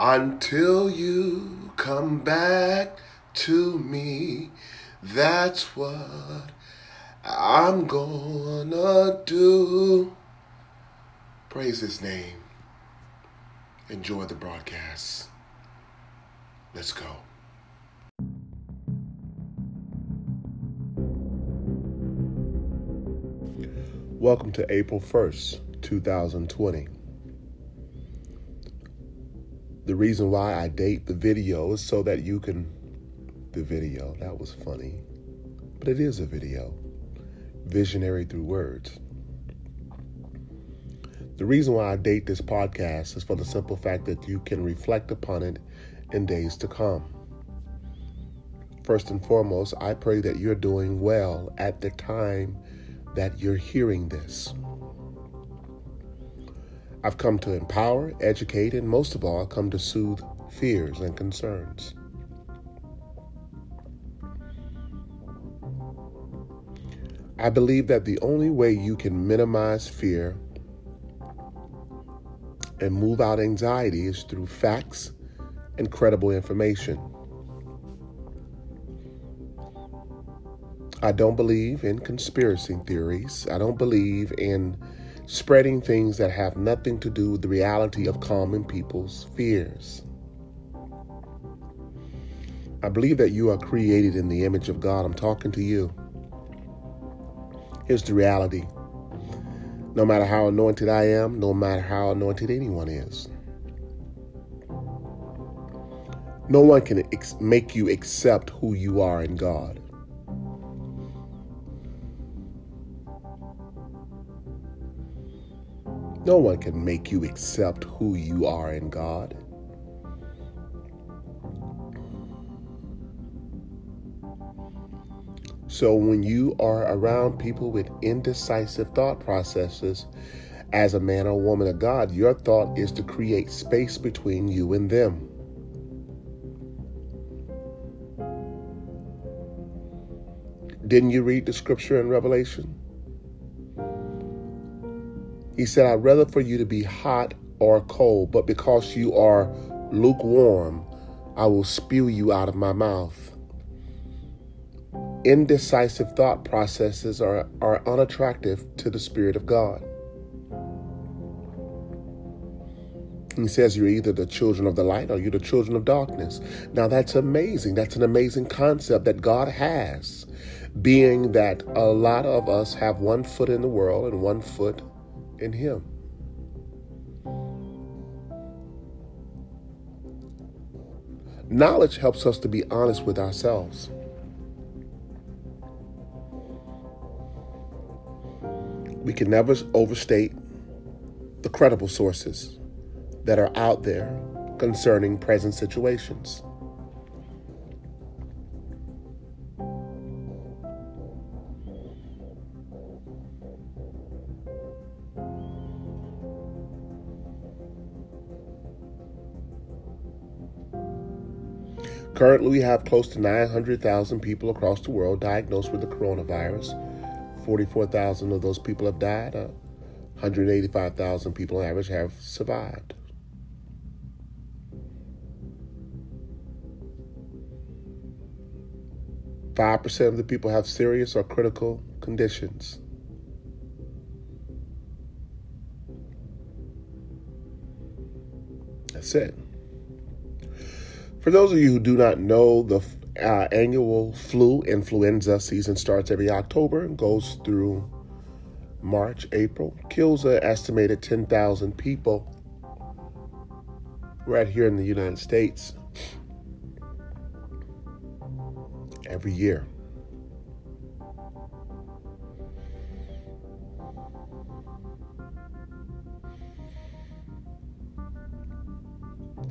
Until you come back to me, that's what I'm gonna do. Praise his name. Enjoy the broadcast. Let's go. Welcome to April 1st, 2020. The reason why I date the video is so that you can. The video, that was funny. But it is a video. Visionary through words. The reason why I date this podcast is for the simple fact that you can reflect upon it in days to come. First and foremost, I pray that you're doing well at the time that you're hearing this. I've come to empower, educate, and most of all, come to soothe fears and concerns. I believe that the only way you can minimize fear and move out anxiety is through facts and credible information. I don't believe in conspiracy theories. I don't believe in spreading things that have nothing to do with the reality of common people's fears. I believe that you are created in the image of God. I'm talking to you. Here's the reality no matter how anointed I am, no matter how anointed anyone is, no one can ex- make you accept who you are in God. No one can make you accept who you are in God. So when you are around people with indecisive thought processes, as a man or woman of God, your thought is to create space between you and them. Didn't you read the scripture in Revelation? He said, I'd rather for you to be hot or cold, but because you are lukewarm, I will spew you out of my mouth. Indecisive thought processes are, are unattractive to the Spirit of God. He says you're either the children of the light or you're the children of darkness. Now that's amazing. That's an amazing concept that God has, being that a lot of us have one foot in the world and one foot in Him. Knowledge helps us to be honest with ourselves. We can never overstate the credible sources that are out there concerning present situations. Currently, we have close to 900,000 people across the world diagnosed with the coronavirus. 44,000 of those people have died. Uh, 185,000 people on average have survived. Five percent of the people have serious or critical conditions. That's it. For those of you who do not know, the uh, annual flu influenza season starts every October and goes through March, April. Kills an estimated 10,000 people right here in the United States every year.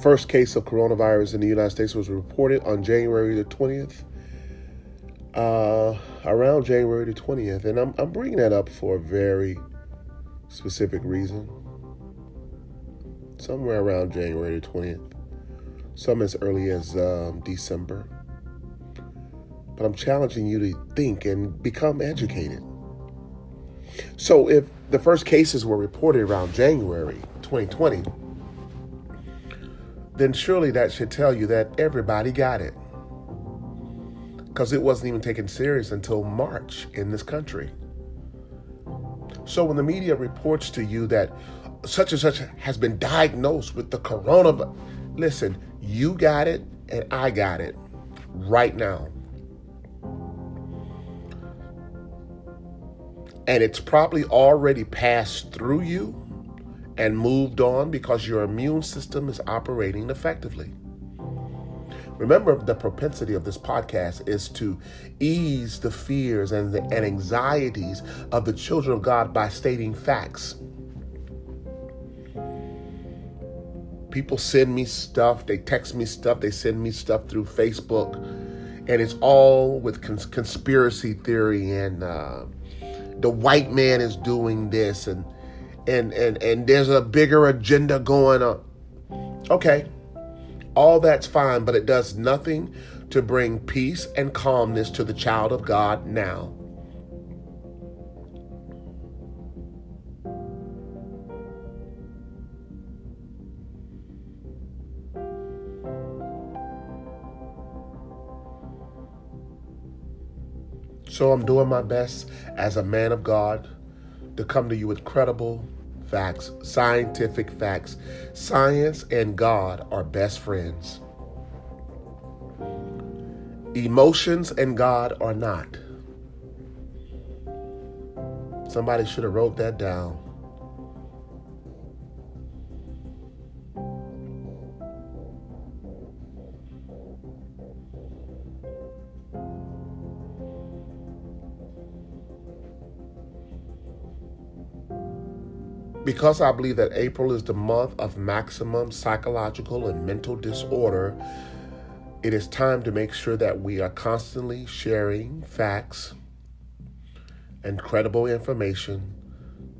First case of coronavirus in the United States was reported on January the 20th, uh, around January the 20th. And I'm, I'm bringing that up for a very specific reason. Somewhere around January the 20th, some as early as um, December. But I'm challenging you to think and become educated. So if the first cases were reported around January 2020, then surely that should tell you that everybody got it. Because it wasn't even taken serious until March in this country. So when the media reports to you that such and such has been diagnosed with the coronavirus, listen, you got it and I got it right now. And it's probably already passed through you and moved on because your immune system is operating effectively. Remember, the propensity of this podcast is to ease the fears and, the, and anxieties of the children of God by stating facts. People send me stuff, they text me stuff, they send me stuff through Facebook, and it's all with cons- conspiracy theory and uh, the white man is doing this and and and and there's a bigger agenda going on. Okay. All that's fine, but it does nothing to bring peace and calmness to the child of God now. So I'm doing my best as a man of God to come to you with credible facts, scientific facts. Science and God are best friends. Emotions and God are not. Somebody should have wrote that down. Because I believe that April is the month of maximum psychological and mental disorder, it is time to make sure that we are constantly sharing facts and credible information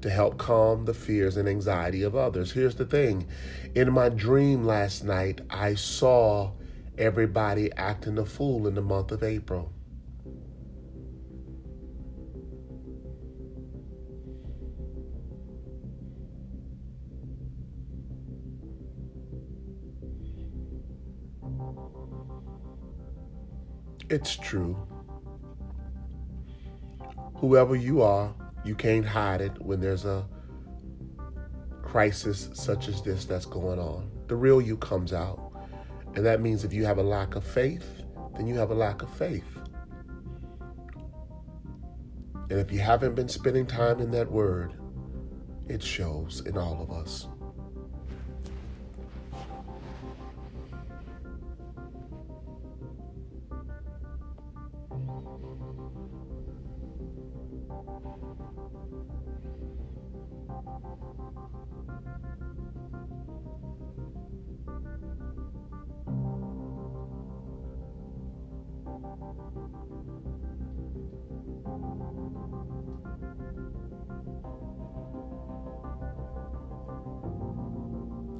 to help calm the fears and anxiety of others. Here's the thing in my dream last night, I saw everybody acting a fool in the month of April. It's true. Whoever you are, you can't hide it when there's a crisis such as this that's going on. The real you comes out. And that means if you have a lack of faith, then you have a lack of faith. And if you haven't been spending time in that word, it shows in all of us.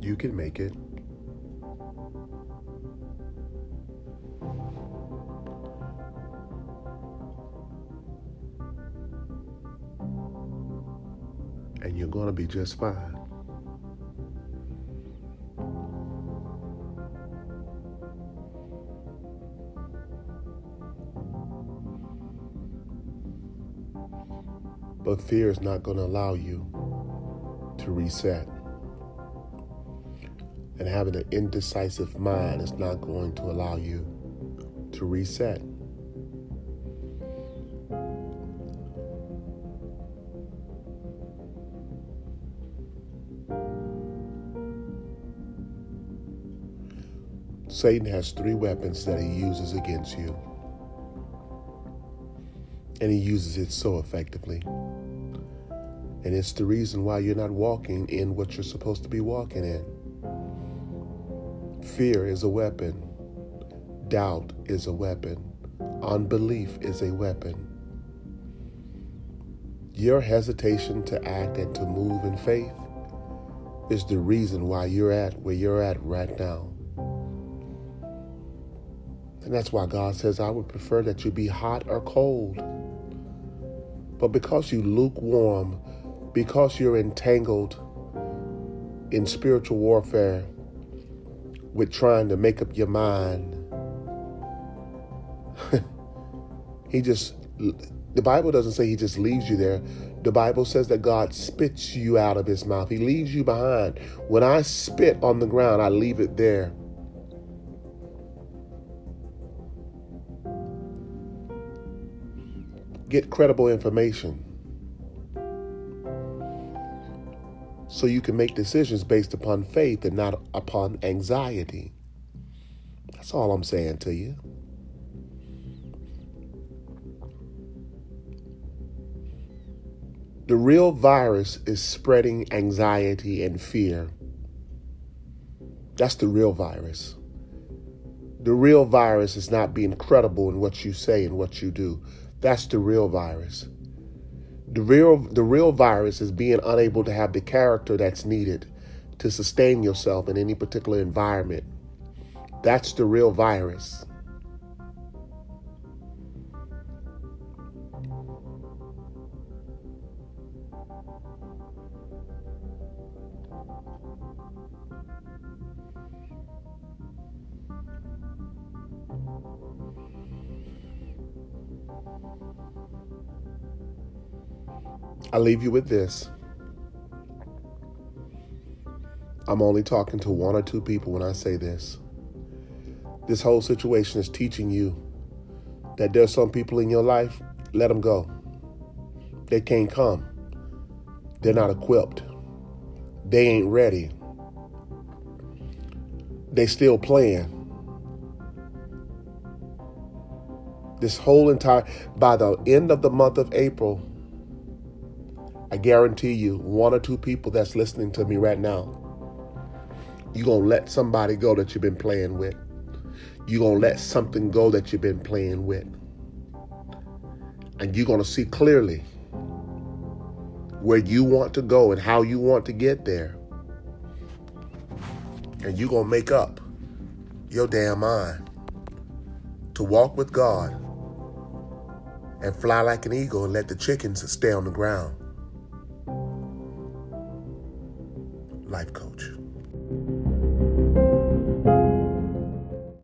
You can make it. And you're going to be just fine. But fear is not going to allow you to reset. And having an indecisive mind is not going to allow you to reset. Satan has three weapons that he uses against you. And he uses it so effectively. And it's the reason why you're not walking in what you're supposed to be walking in. Fear is a weapon. Doubt is a weapon. Unbelief is a weapon. Your hesitation to act and to move in faith is the reason why you're at where you're at right now. And that's why God says, I would prefer that you be hot or cold. But because you lukewarm, because you're entangled in spiritual warfare, with trying to make up your mind. he just, the Bible doesn't say he just leaves you there. The Bible says that God spits you out of his mouth. He leaves you behind. When I spit on the ground, I leave it there. Get credible information so you can make decisions based upon faith and not upon anxiety. That's all I'm saying to you. The real virus is spreading anxiety and fear. That's the real virus. The real virus is not being credible in what you say and what you do. That's the real virus. The real the real virus is being unable to have the character that's needed to sustain yourself in any particular environment. That's the real virus. I leave you with this. I'm only talking to one or two people when I say this. This whole situation is teaching you that there's some people in your life, let them go. They can't come. They're not equipped. They ain't ready. They still playing. This whole entire by the end of the month of April, I guarantee you, one or two people that's listening to me right now, you're going to let somebody go that you've been playing with. You're going to let something go that you've been playing with. And you're going to see clearly where you want to go and how you want to get there. And you're going to make up your damn mind to walk with God and fly like an eagle and let the chickens stay on the ground. Life coach.